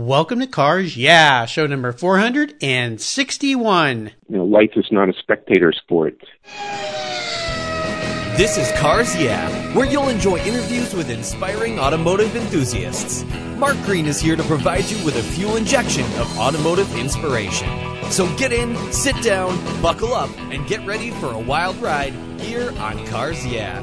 Welcome to Cars Yeah, show number 461. You know, life is not a spectator sport. This is Cars Yeah, where you'll enjoy interviews with inspiring automotive enthusiasts. Mark Green is here to provide you with a fuel injection of automotive inspiration. So get in, sit down, buckle up, and get ready for a wild ride here on Cars Yeah.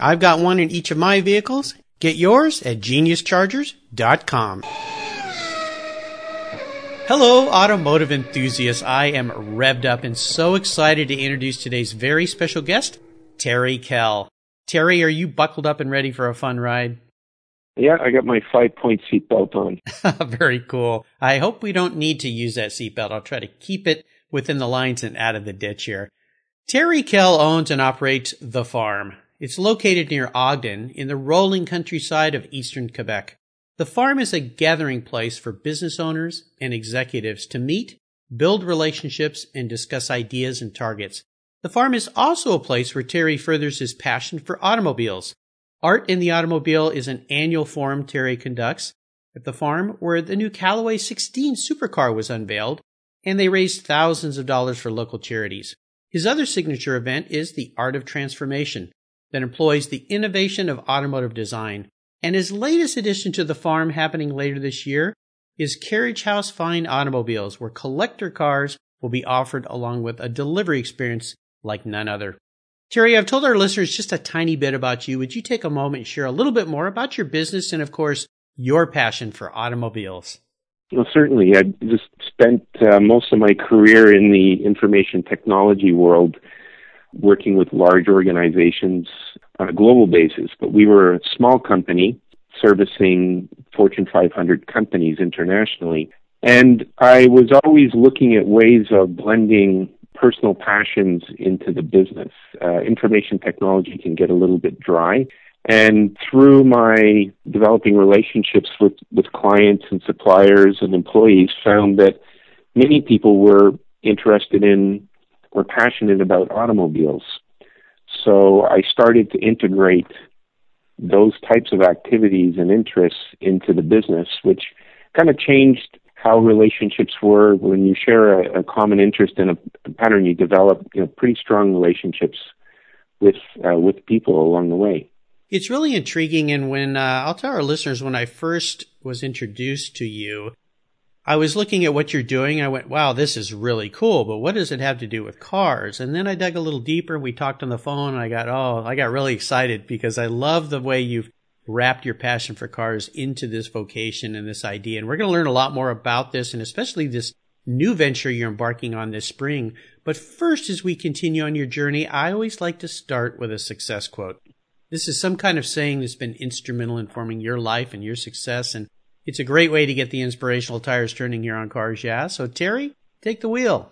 I've got one in each of my vehicles. Get yours at geniuschargers.com. Hello, automotive enthusiasts. I am revved up and so excited to introduce today's very special guest, Terry Kell. Terry, are you buckled up and ready for a fun ride? Yeah, I got my five point seatbelt on. very cool. I hope we don't need to use that seatbelt. I'll try to keep it within the lines and out of the ditch here. Terry Kell owns and operates The Farm, it's located near Ogden in the rolling countryside of eastern Quebec. The farm is a gathering place for business owners and executives to meet, build relationships, and discuss ideas and targets. The farm is also a place where Terry furthers his passion for automobiles. Art in the Automobile is an annual forum Terry conducts at the farm where the new Callaway 16 supercar was unveiled, and they raised thousands of dollars for local charities. His other signature event is the Art of Transformation, that employs the innovation of automotive design. And his latest addition to the farm happening later this year is Carriage House Fine Automobiles, where collector cars will be offered along with a delivery experience like none other. Terry, I've told our listeners just a tiny bit about you. Would you take a moment and share a little bit more about your business and, of course, your passion for automobiles? Well, certainly. I just spent uh, most of my career in the information technology world working with large organizations on a global basis, but we were a small company servicing Fortune 500 companies internationally. And I was always looking at ways of blending personal passions into the business. Uh, information technology can get a little bit dry. And through my developing relationships with, with clients and suppliers and employees, found that many people were interested in were passionate about automobiles. So I started to integrate those types of activities and interests into the business, which kind of changed how relationships were when you share a, a common interest in a, a, pattern. You develop you know, pretty strong relationships with uh, with people along the way. It's really intriguing, and when uh, I'll tell our listeners when I first was introduced to you, I was looking at what you're doing. I went, wow, this is really cool, but what does it have to do with cars? And then I dug a little deeper. We talked on the phone and I got, oh, I got really excited because I love the way you've wrapped your passion for cars into this vocation and this idea. And we're going to learn a lot more about this and especially this new venture you're embarking on this spring. But first, as we continue on your journey, I always like to start with a success quote. This is some kind of saying that's been instrumental in forming your life and your success. And it's a great way to get the inspirational tires turning here on Cars Yeah. So, Terry, take the wheel.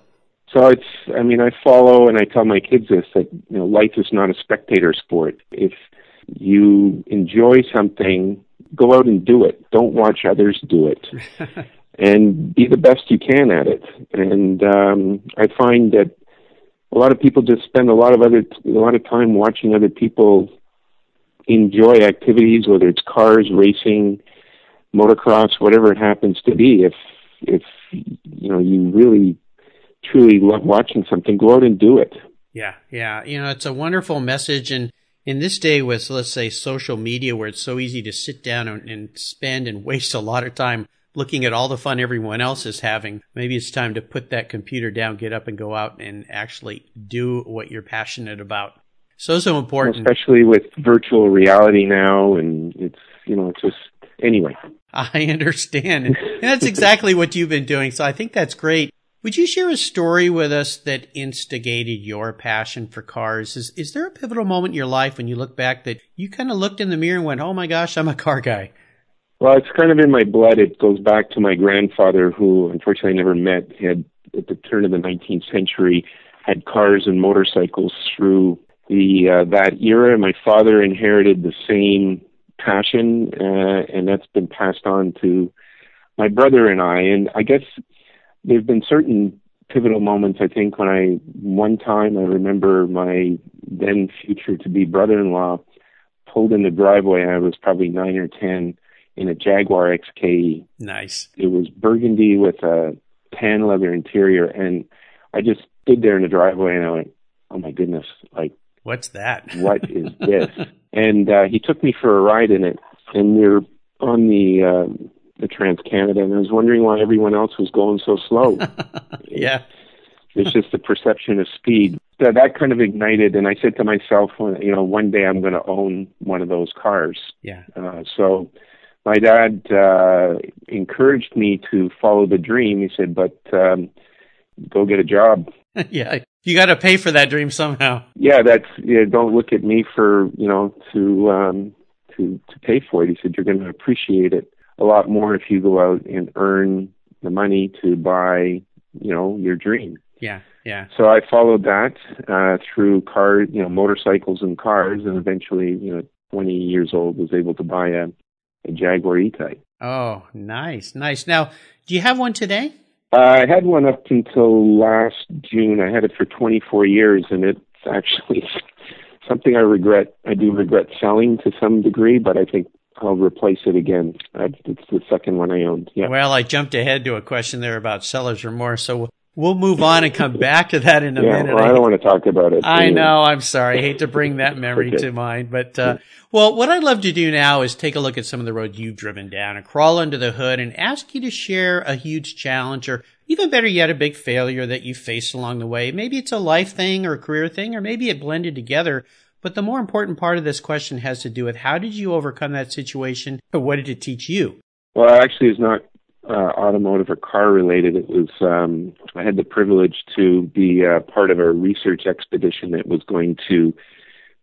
So it's, I mean, I follow and I tell my kids this that, you know, life is not a spectator sport. If you enjoy something, go out and do it. Don't watch others do it. and be the best you can at it. And um, I find that a lot of people just spend a lot of other a lot of time watching other people enjoy activities, whether it's cars, racing, motocross, whatever it happens to be. If if you know you really truly love watching something, go out and do it. Yeah, yeah. You know, it's a wonderful message, and in this day with, let's say, social media where it's so easy to sit down and, and, spend and waste a lot of time looking at all the fun everyone else is having, maybe it's time to put that computer down, get up and go out and actually do what you're passionate about. So, so important. Especially with virtual reality now and it's, you know, it's just, anyway. I understand. And that's exactly what you've been doing. So I think that's great. Would you share a story with us that instigated your passion for cars? Is, is there a pivotal moment in your life when you look back that you kind of looked in the mirror and went, oh my gosh, I'm a car guy? Well, it's kind of in my blood. It goes back to my grandfather, who unfortunately I never met. He had, at the turn of the 19th century, had cars and motorcycles through the uh, that era. My father inherited the same passion, uh, and that's been passed on to my brother and I. And I guess there've been certain pivotal moments. I think when I one time I remember my then future to be brother-in-law pulled in the driveway. I was probably nine or ten in a Jaguar XKE. Nice. It was burgundy with a tan leather interior, and I just stood there in the driveway and I went, "Oh my goodness! Like, what's that? what is this?" and uh, he took me for a ride in it, and we we're on the um, the Trans Canada, and I was wondering why everyone else was going so slow. yeah, it's just the perception of speed. So that kind of ignited, and I said to myself, you know, one day I'm going to own one of those cars. Yeah. Uh, so my dad uh, encouraged me to follow the dream. He said, but um, go get a job. yeah, you got to pay for that dream somehow. Yeah, that's yeah. Don't look at me for you know to um, to to pay for it. He said you're going to appreciate it a lot more if you go out and earn the money to buy, you know, your dream. Yeah, yeah. So I followed that uh, through car, you know, motorcycles and cars, and eventually, you know, 20 years old, was able to buy a, a Jaguar E-Type. Oh, nice, nice. Now, do you have one today? I had one up until last June. I had it for 24 years, and it's actually something I regret. I do regret selling to some degree, but I think I'll replace it again. It's the second one I owned. Yeah. Well, I jumped ahead to a question there about seller's remorse, so we'll move on and come back to that in a yeah, minute. Well, I don't want to talk about it. I know. I'm sorry. I hate to bring that memory okay. to mind, but uh, well, what I'd love to do now is take a look at some of the roads you've driven down and crawl under the hood and ask you to share a huge challenge or even better yet, a big failure that you faced along the way. Maybe it's a life thing or a career thing, or maybe it blended together. But the more important part of this question has to do with how did you overcome that situation or what did it teach you? Well, actually, it's not uh, automotive or car related. It was, um, I had the privilege to be uh, part of a research expedition that was going to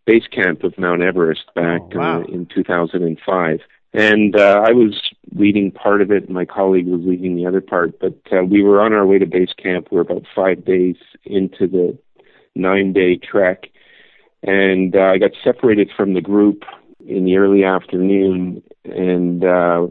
base camp of Mount Everest back oh, wow. uh, in 2005. And uh, I was leading part of it, and my colleague was leading the other part. But uh, we were on our way to base camp. We we're about five days into the nine day trek and uh, I got separated from the group in the early afternoon, and uh,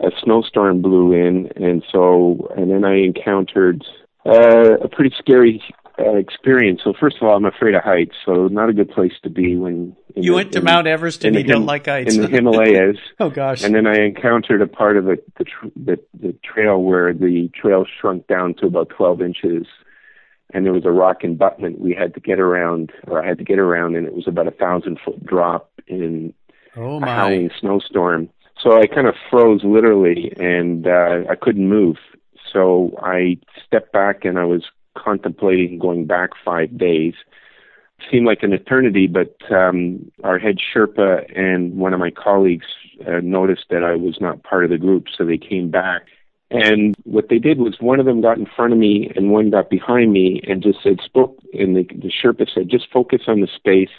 a snowstorm blew in, and so and then I encountered uh, a pretty scary uh, experience. So first of all, I'm afraid of heights, so not a good place to be when you the, went to in, Mount Everest and you don't like heights in the Himalayas. oh gosh! And then I encountered a part of the the, tr- the the trail where the trail shrunk down to about 12 inches and there was a rock abutment we had to get around, or I had to get around, and it was about a thousand foot drop in oh a howling snowstorm. So I kind of froze literally, and uh, I couldn't move. So I stepped back, and I was contemplating going back five days. seemed like an eternity, but um, our head Sherpa and one of my colleagues uh, noticed that I was not part of the group, so they came back and what they did was one of them got in front of me and one got behind me and just said, spoke, and the, the Sherpa said, just focus on the space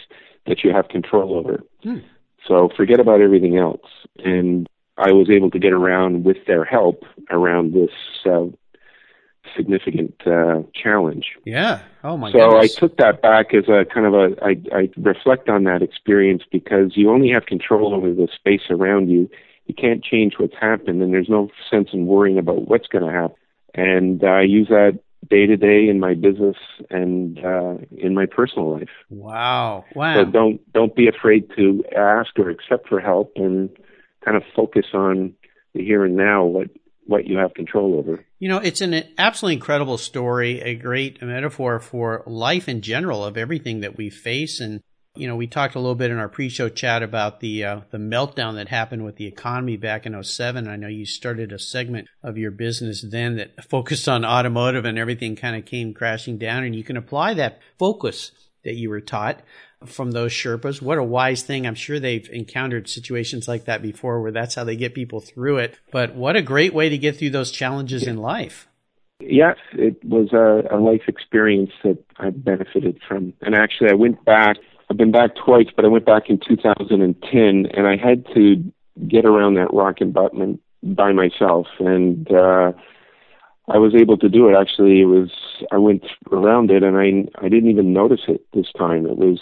that you have control over. Hmm. So forget about everything else. And I was able to get around with their help around this uh, significant uh, challenge. Yeah. Oh my. So goodness. I took that back as a kind of a. I, I reflect on that experience because you only have control over the space around you you can't change what's happened, and there's no sense in worrying about what's going to happen. And uh, I use that day to day in my business and uh, in my personal life. Wow! Wow! So don't don't be afraid to ask or accept for help, and kind of focus on the here and now. What what you have control over. You know, it's an absolutely incredible story, a great metaphor for life in general of everything that we face and You know, we talked a little bit in our pre-show chat about the uh, the meltdown that happened with the economy back in 07. I know you started a segment of your business then that focused on automotive and everything kind of came crashing down and you can apply that focus that you were taught from those Sherpas. What a wise thing. I'm sure they've encountered situations like that before where that's how they get people through it. But what a great way to get through those challenges in life. Yes, it was a, a life experience that I benefited from. And actually, I went back, I've been back twice, but I went back in 2010 and I had to get around that rock embankment by myself. And, uh, I was able to do it. Actually, it was I went around it and I I didn't even notice it this time. It was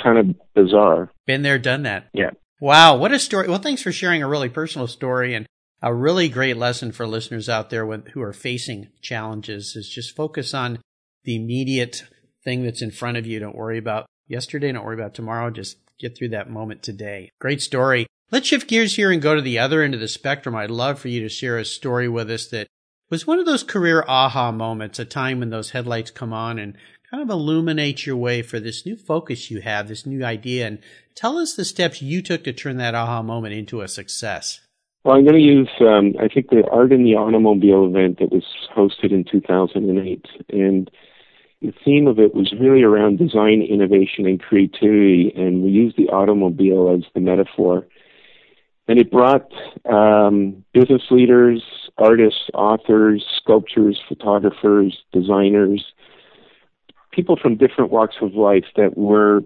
kind of bizarre. Been there, done that. Yeah. Wow, what a story. Well, thanks for sharing a really personal story and a really great lesson for listeners out there with, who are facing challenges is just focus on the immediate thing that's in front of you. Don't worry about yesterday. Don't worry about tomorrow. Just get through that moment today. Great story. Let's shift gears here and go to the other end of the spectrum. I'd love for you to share a story with us that was one of those career aha moments, a time when those headlights come on and kind of illuminate your way for this new focus you have, this new idea, and tell us the steps you took to turn that aha moment into a success. Well, I'm going to use, um, I think, the Art in the Automobile event that was hosted in 2008. And the theme of it was really around design, innovation, and creativity. And we used the automobile as the metaphor. And it brought um, business leaders, artists, authors, sculptors, photographers, designers, people from different walks of life that were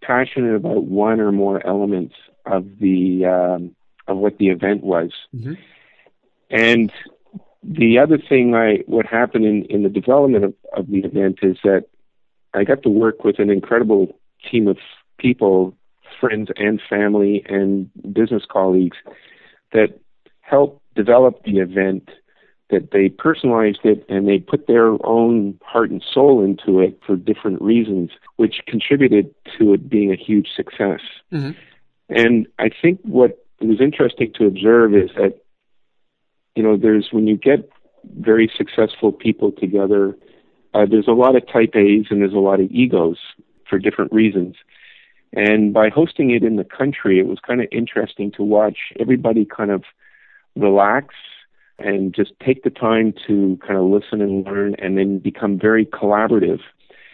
passionate about one or more elements of the um, of what the event was. Mm-hmm. And the other thing I what happened in, in the development of, of the event is that I got to work with an incredible team of people, friends and family and business colleagues that helped develop the event that they personalized it and they put their own heart and soul into it for different reasons, which contributed to it being a huge success. Mm-hmm. And I think what was interesting to observe is that, you know, there's when you get very successful people together, uh, there's a lot of type A's and there's a lot of egos for different reasons. And by hosting it in the country, it was kind of interesting to watch everybody kind of relax and just take the time to kind of listen and learn and then become very collaborative.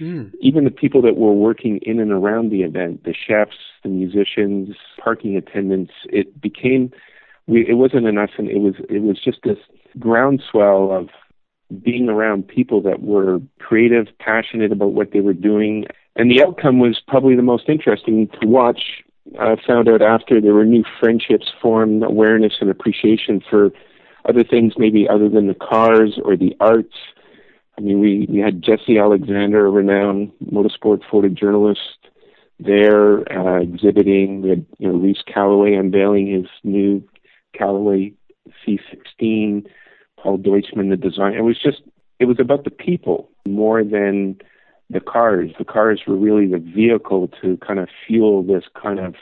Mm. Even the people that were working in and around the event, the chefs, the musicians, parking attendants, it became we it wasn't enough and it was it was just this groundswell of being around people that were creative, passionate about what they were doing. And the outcome was probably the most interesting to watch. I found out after there were new friendships formed, awareness and appreciation for other things maybe other than the cars or the arts. I mean, we, we had Jesse Alexander, a renowned motorsport photojournalist, there uh, exhibiting. We had you know Reeves Callaway unveiling his new Callaway C16. Paul Deutschman, the design. It was just it was about the people more than the cars. The cars were really the vehicle to kind of fuel this kind of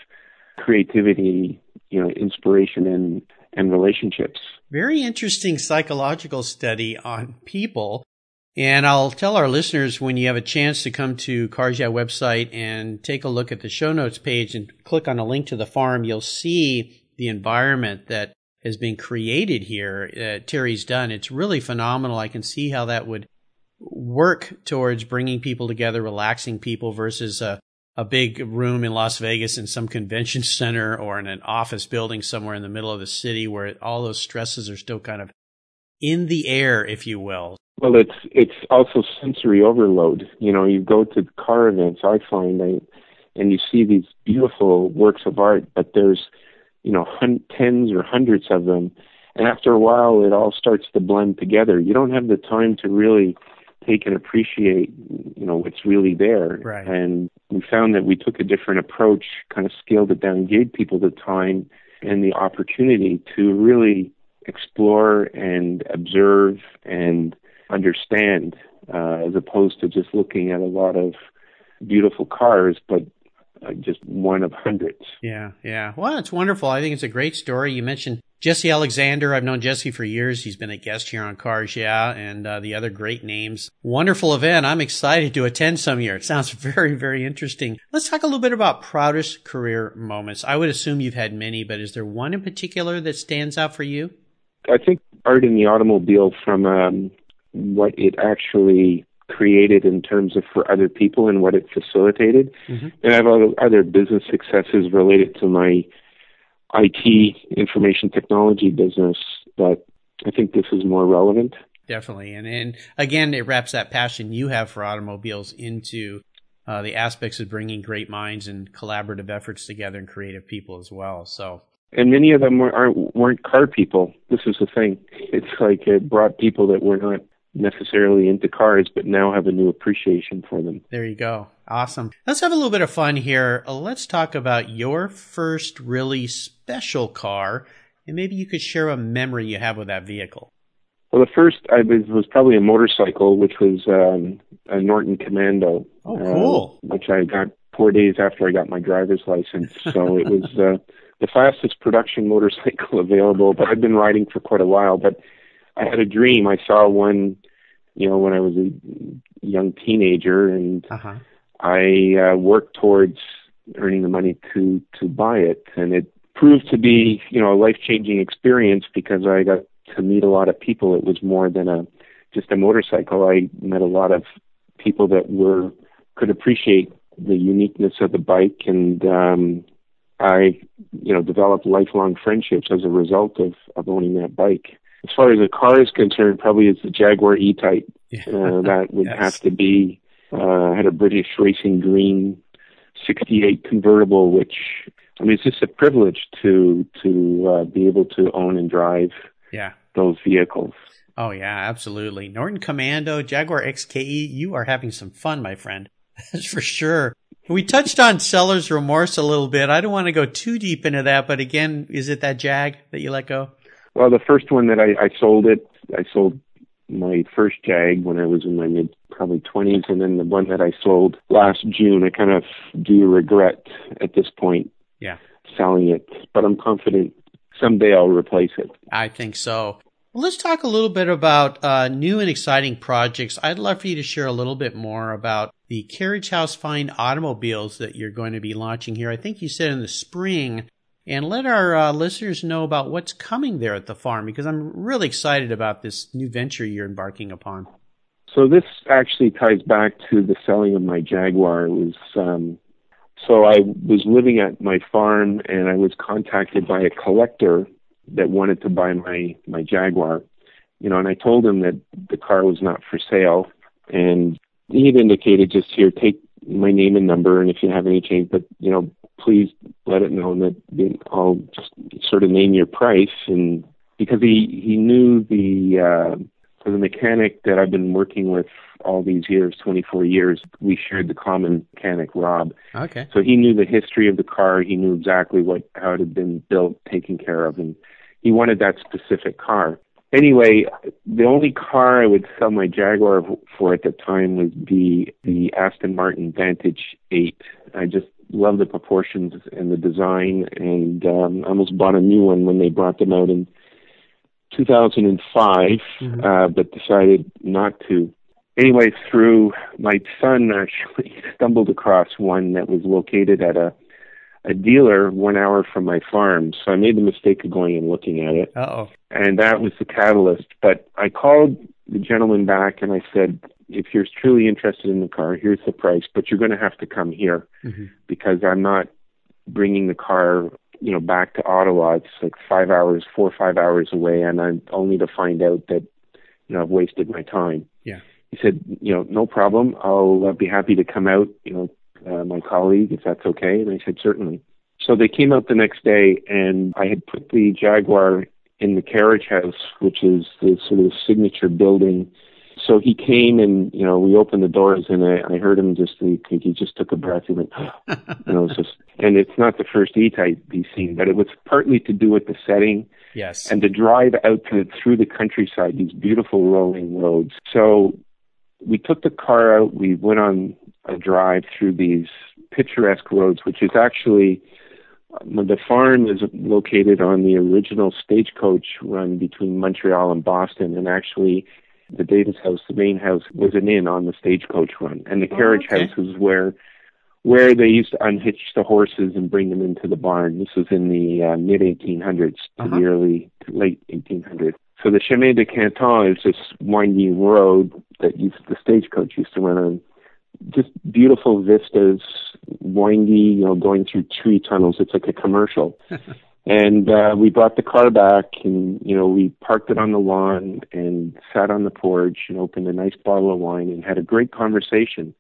creativity, you know, inspiration and and relationships. Very interesting psychological study on people. And I'll tell our listeners when you have a chance to come to Cars Yeah website and take a look at the show notes page and click on a link to the farm, you'll see the environment that has been created here that Terry's done. It's really phenomenal. I can see how that would work towards bringing people together, relaxing people versus a a big room in Las Vegas in some convention center or in an office building somewhere in the middle of the city where all those stresses are still kind of in the air, if you will. Well, it's it's also sensory overload. You know, you go to car events. I find, I, and you see these beautiful works of art, but there's, you know, hun- tens or hundreds of them, and after a while, it all starts to blend together. You don't have the time to really take and appreciate, you know, what's really there. Right. And we found that we took a different approach, kind of scaled it down, gave people the time and the opportunity to really explore and observe and understand, uh, as opposed to just looking at a lot of beautiful cars, but just one of hundreds. Yeah, yeah. Well, it's wonderful. I think it's a great story. You mentioned Jesse Alexander. I've known Jesse for years. He's been a guest here on Cars Yeah, and uh, the other great names. Wonderful event. I'm excited to attend some year. It sounds very, very interesting. Let's talk a little bit about proudest career moments. I would assume you've had many, but is there one in particular that stands out for you? I think art in the automobile from um, what it actually created in terms of for other people and what it facilitated. Mm-hmm. And I have other, other business successes related to my IT information technology business, but I think this is more relevant. Definitely. And, and again, it wraps that passion you have for automobiles into uh, the aspects of bringing great minds and collaborative efforts together and creative people as well. So and many of them were, aren't weren't car people. This is the thing. It's like it brought people that were not necessarily into cars, but now have a new appreciation for them. There you go. Awesome. Let's have a little bit of fun here. Let's talk about your first really special car, and maybe you could share a memory you have with that vehicle. Well, the first I was, was probably a motorcycle, which was um, a Norton Commando. Oh, cool. Uh, which I got four days after I got my driver's license. So it was uh, the fastest production motorcycle available, but I've been riding for quite a while. But I had a dream. I saw one, you know, when I was a young teenager, and uh-huh. I uh, worked towards earning the money to to buy it, and it proved to be, you know, a life changing experience because I got to meet a lot of people. It was more than a just a motorcycle. I met a lot of people that were could appreciate the uniqueness of the bike and um I, you know, developed lifelong friendships as a result of, of owning that bike. As far as a car is concerned, probably it's the Jaguar E-Type. Yeah. Uh, that would yes. have to be, uh, had a British Racing Green 68 convertible, which, I mean, it's just a privilege to, to, uh, be able to own and drive yeah. those vehicles. Oh yeah, absolutely. Norton Commando, Jaguar XKE, you are having some fun, my friend. That's for sure. We touched on seller's remorse a little bit. I don't want to go too deep into that, but again, is it that Jag that you let go? Well, the first one that I, I sold it, I sold my first Jag when I was in my mid probably 20s, and then the one that I sold last June, I kind of do regret at this point yeah. selling it, but I'm confident someday I'll replace it. I think so. Well, let's talk a little bit about uh, new and exciting projects. I'd love for you to share a little bit more about the Carriage House Fine automobiles that you're going to be launching here. I think you said in the spring. And let our uh, listeners know about what's coming there at the farm because I'm really excited about this new venture you're embarking upon. So this actually ties back to the selling of my Jaguar. It was um, so I was living at my farm and I was contacted by a collector that wanted to buy my my Jaguar, you know, and I told him that the car was not for sale, and he had indicated just here take my name and number, and if you have any change, but you know, please let it know that I'll just sort of name your price, and because he he knew the uh, the mechanic that I've been working with all these years, 24 years, we shared the common mechanic, Rob. Okay. So he knew the history of the car. He knew exactly what how it had been built, taken care of, and he wanted that specific car. Anyway, the only car I would sell my Jaguar for at the time was the the Aston Martin Vantage 8. I just love the proportions and the design, and um, I almost bought a new one when they brought them out in 2005, mm-hmm. uh, but decided not to. Anyway, through my son actually stumbled across one that was located at a a dealer one hour from my farm. So I made the mistake of going and looking at it. Uh oh. And that was the catalyst. But I called the gentleman back and I said, if you're truly interested in the car, here's the price, but you're going to have to come here mm-hmm. because I'm not bringing the car, you know, back to Ottawa. It's like five hours, four or five hours away, and I'm only to find out that, you know, I've wasted my time. Yeah. He said, you know, no problem. I'll uh, be happy to come out, you know, uh, my colleague, if that's okay. And I said, certainly. So they came out the next day, and I had put the Jaguar in the carriage house, which is the sort of signature building. So he came and, you know, we opened the doors and I, I heard him just, he, he just took a breath. He went, you know, it's just, and it's not the first E-Type he's seen, but it was partly to do with the setting. Yes. And to drive out to, through the countryside, these beautiful rolling roads. So we took the car out, we went on a drive through these picturesque roads, which is actually uh, the farm is located on the original stagecoach run between Montreal and Boston, and actually the Davis house, the main house, was an inn on the stagecoach run, and the oh, carriage oh, okay. house was where where they used to unhitch the horses and bring them into the barn. This was in the uh, mid 1800s to uh-huh. the early to late 1800s. So the Chemin de Canton is this winding road that used the stagecoach used to run on. Just beautiful vistas, windy, you know, going through tree tunnels. It's like a commercial. and uh, we brought the car back, and you know, we parked it on the lawn and sat on the porch and opened a nice bottle of wine and had a great conversation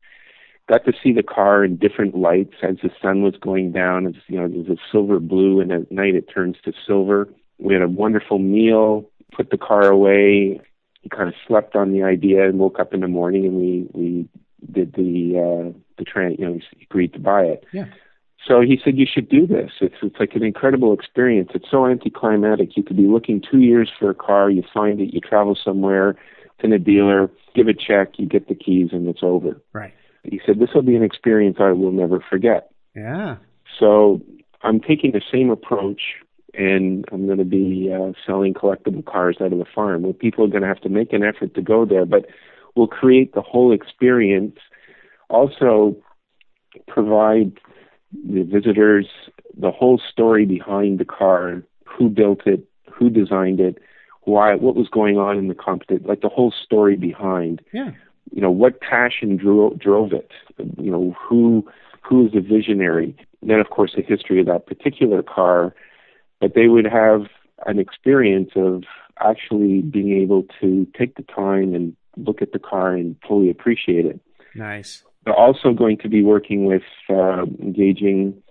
got to see the car in different lights as the sun was going down. It's you know there's a silver blue, and at night it turns to silver. We had a wonderful meal. Put the car away. He kind of slept on the idea and woke up in the morning, and we we did the uh, the train. You know, he agreed to buy it. Yeah. So he said you should do this. It's it's like an incredible experience. It's so anticlimactic. You could be looking two years for a car, you find it, you travel somewhere, it's in a dealer, give a check, you get the keys, and it's over. Right he said, This will be an experience I will never forget. Yeah. So I'm taking the same approach and I'm going to be uh, selling collectible cars out of the farm where people are going to have to make an effort to go there, but we'll create the whole experience. Also, provide the visitors the whole story behind the car, who built it, who designed it, why, what was going on in the competition, like the whole story behind. Yeah you know what passion drove drove it you know who who is the visionary then of course the history of that particular car but they would have an experience of actually being able to take the time and look at the car and fully appreciate it nice they're also going to be working with uh, engaging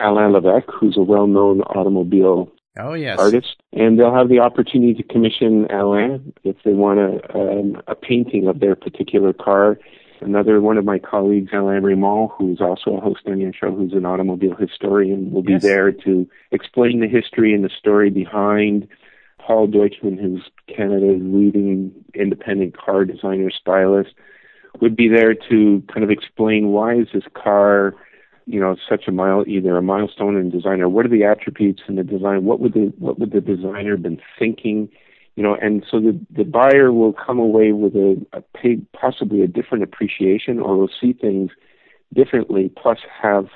Alain Levesque, who's a well-known automobile oh, yes. artist, and they'll have the opportunity to commission Alain if they want a, um, a painting of their particular car. Another one of my colleagues, Alain Raymond, who's also a host on your show, who's an automobile historian, will be yes. there to explain the history and the story behind. Paul Deutschman, who's Canada's leading independent car designer stylist, would be there to kind of explain why is this car you know such a mile either a milestone in design or what are the attributes in the design? What would the what would the designer been thinking? You know and so the the buyer will come away with a, a pay, possibly a different appreciation or will see things differently plus have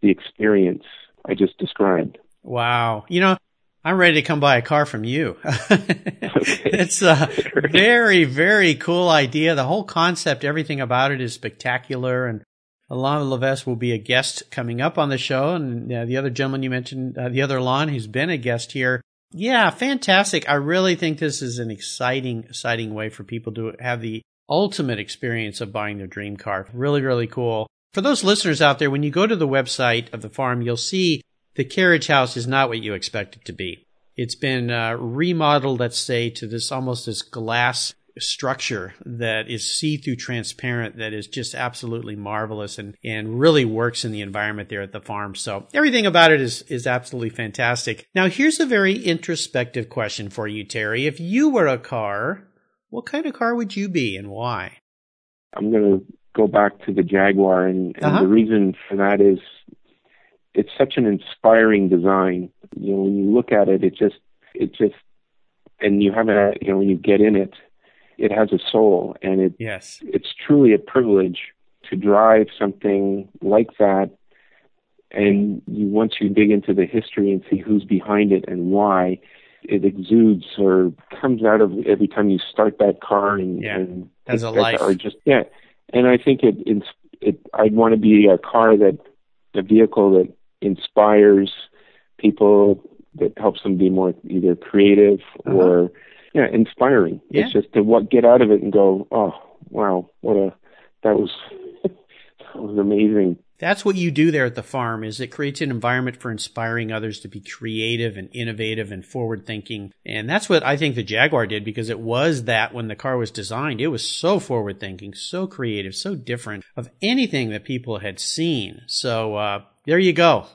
the experience i just described. Wow. You know I'm ready to come buy a car from you. it's a very, very cool idea. The whole concept, everything about it is spectacular. And Alain Levesque will be a guest coming up on the show, and uh, the other gentleman you mentioned, uh, the other Alain, who's been a guest here. Yeah, fantastic. I really think this is an exciting, exciting way for people to have the ultimate experience of buying their dream car. Really, really cool. For those listeners out there, when you go to the website of the farm, you'll see the carriage house is not what you expect it to be. It's been uh, remodeled, let's say, to this almost this glass structure that is see-through transparent that is just absolutely marvelous and, and really works in the environment there at the farm. So everything about it is, is absolutely fantastic. Now here's a very introspective question for you, Terry. If you were a car, what kind of car would you be and why? I'm going to go back to the Jaguar and, and uh-huh. the reason for that is it's such an inspiring design. You know, when you look at it, it just, it just, and you have a, you know, when you get in it, it has a soul, and it yes, it's truly a privilege to drive something like that. And you, once you dig into the history and see who's behind it and why, it exudes or comes out of every time you start that car and, yeah. and has a life. Or just yeah, and I think it, it, it I'd want to be a car that a vehicle that inspires people that helps them be more either creative uh-huh. or yeah, inspiring. Yeah. It's just to what get out of it and go, oh wow, what a that was that was amazing. That's what you do there at the farm is it creates an environment for inspiring others to be creative and innovative and forward thinking. And that's what I think the Jaguar did because it was that when the car was designed, it was so forward thinking, so creative, so different of anything that people had seen. So, uh, there you go.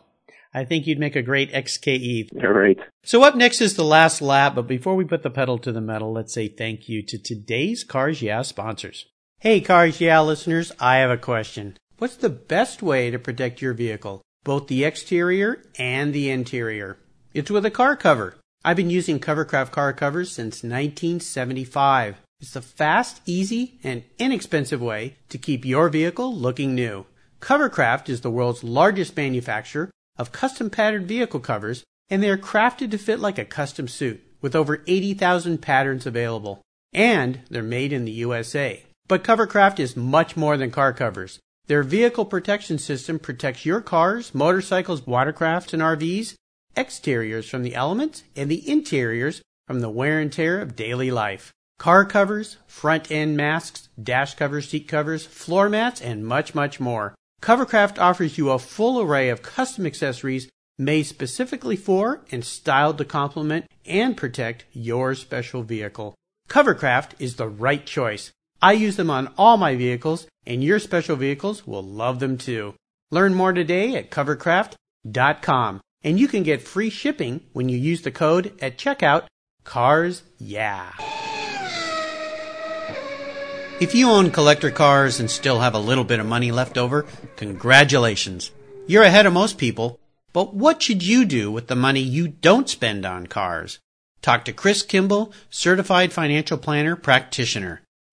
I think you'd make a great XKE. All right. So up next is the last lap, but before we put the pedal to the metal, let's say thank you to today's Cars Yeah sponsors. Hey Cars Yeah listeners, I have a question. What's the best way to protect your vehicle, both the exterior and the interior? It's with a car cover. I've been using Covercraft car covers since 1975. It's a fast, easy, and inexpensive way to keep your vehicle looking new. Covercraft is the world's largest manufacturer of custom patterned vehicle covers, and they are crafted to fit like a custom suit with over 80,000 patterns available. And they're made in the USA. But Covercraft is much more than car covers. Their vehicle protection system protects your cars, motorcycles, watercrafts, and RVs, exteriors from the elements, and the interiors from the wear and tear of daily life. Car covers, front end masks, dash covers, seat covers, floor mats, and much, much more. Covercraft offers you a full array of custom accessories made specifically for and styled to complement and protect your special vehicle. Covercraft is the right choice. I use them on all my vehicles, and your special vehicles will love them too. Learn more today at covercraft.com, and you can get free shipping when you use the code at checkout CARS Yeah. If you own collector cars and still have a little bit of money left over, congratulations. You're ahead of most people. But what should you do with the money you don't spend on cars? Talk to Chris Kimball, certified financial planner practitioner.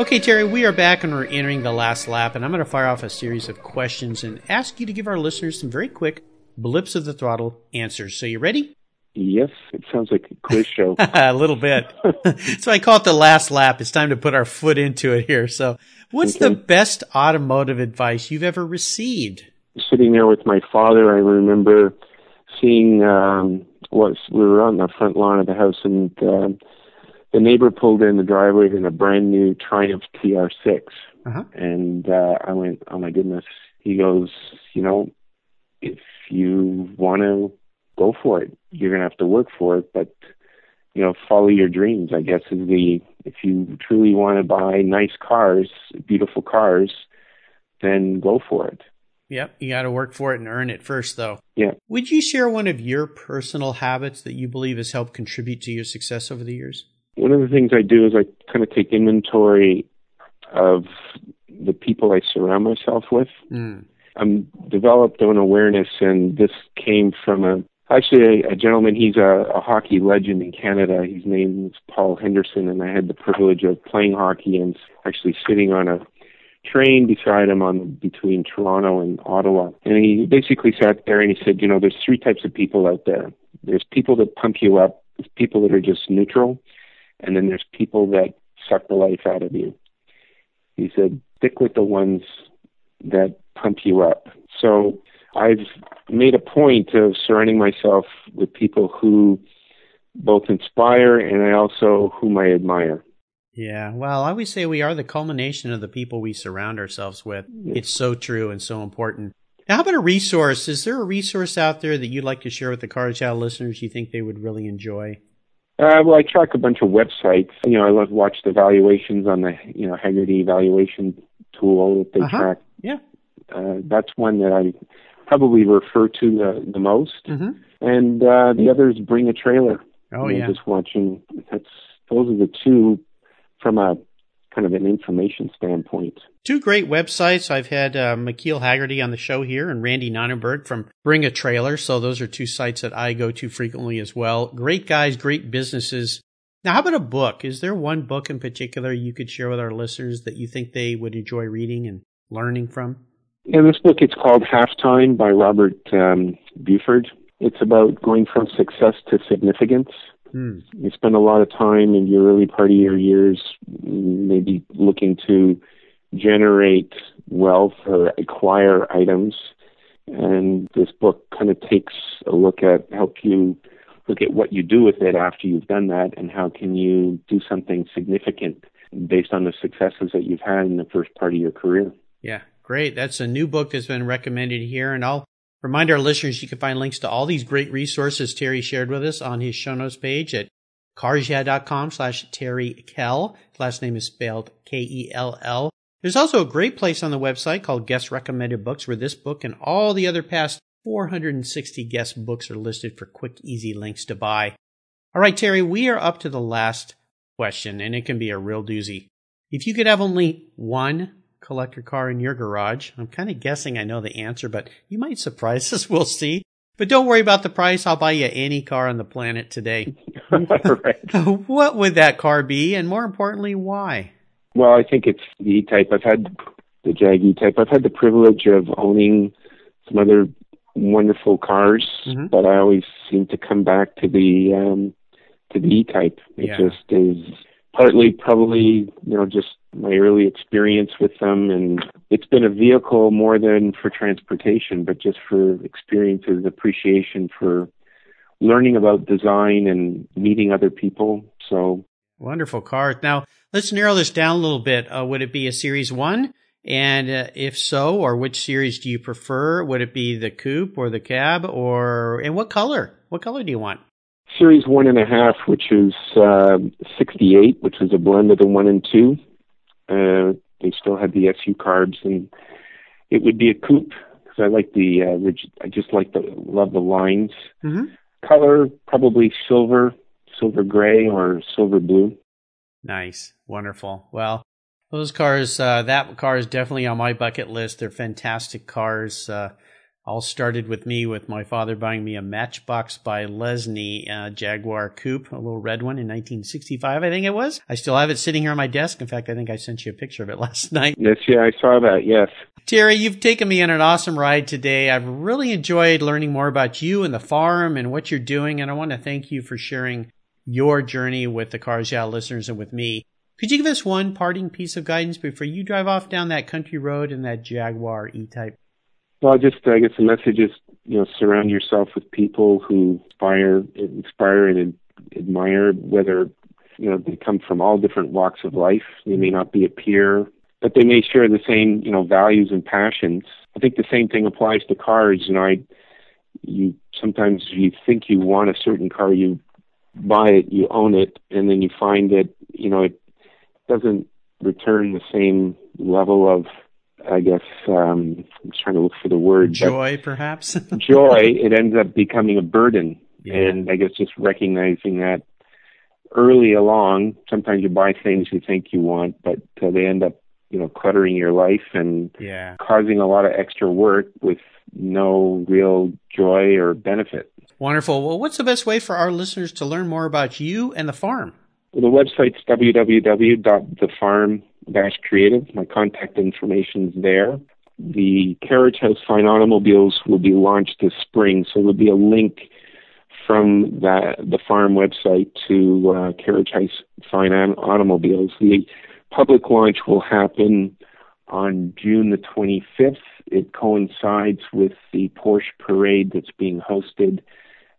Okay, Terry, we are back and we're entering the last lap, and I'm going to fire off a series of questions and ask you to give our listeners some very quick blips of the throttle answers. So you ready? Yes, it sounds like a quiz show. a little bit. so I call it the last lap. It's time to put our foot into it here. So, what's okay. the best automotive advice you've ever received? Sitting there with my father, I remember seeing um, what we were on the front lawn of the house, and uh, the neighbor pulled in the driveway in a brand new Triumph TR6, uh-huh. and uh, I went, "Oh my goodness!" He goes, "You know, if you want to go for it. You're going to have to work for it, but you know, follow your dreams. I guess is the if you truly want to buy nice cars, beautiful cars, then go for it. Yep, you got to work for it and earn it first, though. Yeah. Would you share one of your personal habits that you believe has helped contribute to your success over the years? One of the things I do is I kind of take inventory of the people I surround myself with. Mm. I'm developed an awareness, and this came from a actually a, a gentleman. He's a, a hockey legend in Canada. His name is Paul Henderson, and I had the privilege of playing hockey and actually sitting on a train beside him on between Toronto and Ottawa. And he basically sat there and he said, you know, there's three types of people out there. There's people that pump you up. There's people that are just neutral, and then there's people that suck the life out of you. He said, stick with the ones that pump you up. So I've made a point of surrounding myself with people who both inspire and I also whom I admire. Yeah, well, I always say we are the culmination of the people we surround ourselves with. Yeah. It's so true and so important. Now, how about a resource? Is there a resource out there that you'd like to share with the Car Chat listeners you think they would really enjoy? Uh, well, I track a bunch of websites. You know, I love to watch the valuations on the you know Hagerty valuation tool that they uh-huh. track. Yeah, uh, that's one that I probably refer to the, the most. Mm-hmm. And uh, the other is Bring a Trailer. Oh, yeah. Just watching, that's, those are the two from a kind of an information standpoint. Two great websites. I've had uh, McKeel Hagerty on the show here and Randy Nonnenberg from Bring a Trailer. So those are two sites that I go to frequently as well. Great guys, great businesses. Now, how about a book? Is there one book in particular you could share with our listeners that you think they would enjoy reading and learning from? In this book, it's called Halftime by Robert um, Buford. It's about going from success to significance. Hmm. You spend a lot of time in your early part of your years, maybe looking to generate wealth or acquire items. And this book kind of takes a look at help you look at what you do with it after you've done that and how can you do something significant based on the successes that you've had in the first part of your career. Yeah, great. That's a new book that's been recommended here. And I'll remind our listeners you can find links to all these great resources Terry shared with us on his show notes page at carsyeah.com slash Terry Kell. Last name is spelled K-E-L-L. There's also a great place on the website called Guest Recommended Books where this book and all the other past 460 guest books are listed for quick, easy links to buy. All right, Terry, we are up to the last question, and it can be a real doozy. If you could have only one collector car in your garage, I'm kind of guessing I know the answer, but you might surprise us. We'll see. But don't worry about the price. I'll buy you any car on the planet today. what would that car be? And more importantly, why? Well, I think it's the E-Type. I've had the Jag E-Type. I've had the privilege of owning some other wonderful cars, mm-hmm. but I always seem to come back to the um, to the E-Type. It yeah. just is partly probably you know just my early experience with them, and it's been a vehicle more than for transportation, but just for experiences, appreciation for learning about design and meeting other people. So wonderful car. Now let's narrow this down a little bit. Uh, would it be a Series One? And uh, if so, or which series do you prefer? Would it be the coupe or the cab, or and what color? What color do you want? Series one and a half, which is uh, 68, which is a blend of the one and two. Uh, they still had the SU carbs, and it would be a coupe because I like the uh, rigid, I just like the love the lines. Mm-hmm. Color probably silver, silver gray, or silver blue. Nice, wonderful. Well, those cars, uh, that car is definitely on my bucket list. They're fantastic cars. Uh, all started with me with my father buying me a Matchbox by Lesney uh, Jaguar Coupe, a little red one in 1965, I think it was. I still have it sitting here on my desk. In fact, I think I sent you a picture of it last night. Yes, yeah, I saw that. Yes. Terry, you've taken me on an awesome ride today. I've really enjoyed learning more about you and the farm and what you're doing, and I want to thank you for sharing your journey with the Cars Yeah listeners and with me. Could you give us one parting piece of guidance before you drive off down that country road in that Jaguar E-Type? Well, just I guess the message is you know surround yourself with people who inspire, inspire and admire. Whether you know they come from all different walks of life. They may not be a peer, but they may share the same you know values and passions. I think the same thing applies to cars. You know, I you sometimes you think you want a certain car, you buy it, you own it, and then you find that you know it doesn't return the same level of I guess um, I'm trying to look for the word joy, perhaps joy. It ends up becoming a burden, yeah. and I guess just recognizing that early along. Sometimes you buy things you think you want, but uh, they end up, you know, cluttering your life and yeah. causing a lot of extra work with no real joy or benefit. Wonderful. Well, what's the best way for our listeners to learn more about you and the farm? Well, the website's www.thefarm-creative. My contact information is there. The Carriage House Fine Automobiles will be launched this spring, so there'll be a link from that, the farm website to uh, Carriage House Fine Automobiles. The public launch will happen on June the 25th. It coincides with the Porsche parade that's being hosted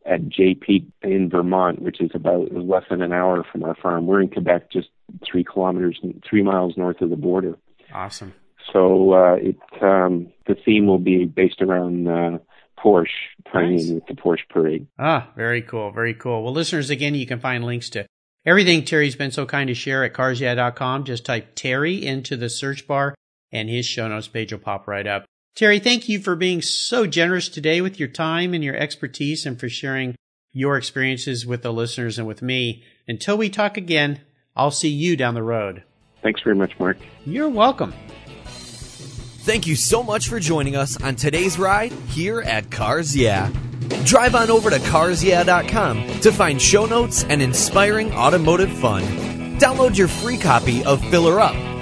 at Jay Peak in Vermont, which is about less than an hour from our farm. We're in Quebec, just three kilometers, three miles north of the border. Awesome. So uh, it um, the theme will be based around uh, Porsche, tying nice. in with the Porsche parade. Ah, very cool, very cool. Well, listeners, again, you can find links to everything Terry's been so kind to share at carsyeah.com. Just type Terry into the search bar, and his show notes page will pop right up. Terry, thank you for being so generous today with your time and your expertise and for sharing your experiences with the listeners and with me. Until we talk again, I'll see you down the road. Thanks very much, Mark. You're welcome. Thank you so much for joining us on today's ride here at Cars Yeah. Drive on over to carsyeah.com to find show notes and inspiring automotive fun. Download your free copy of Filler Up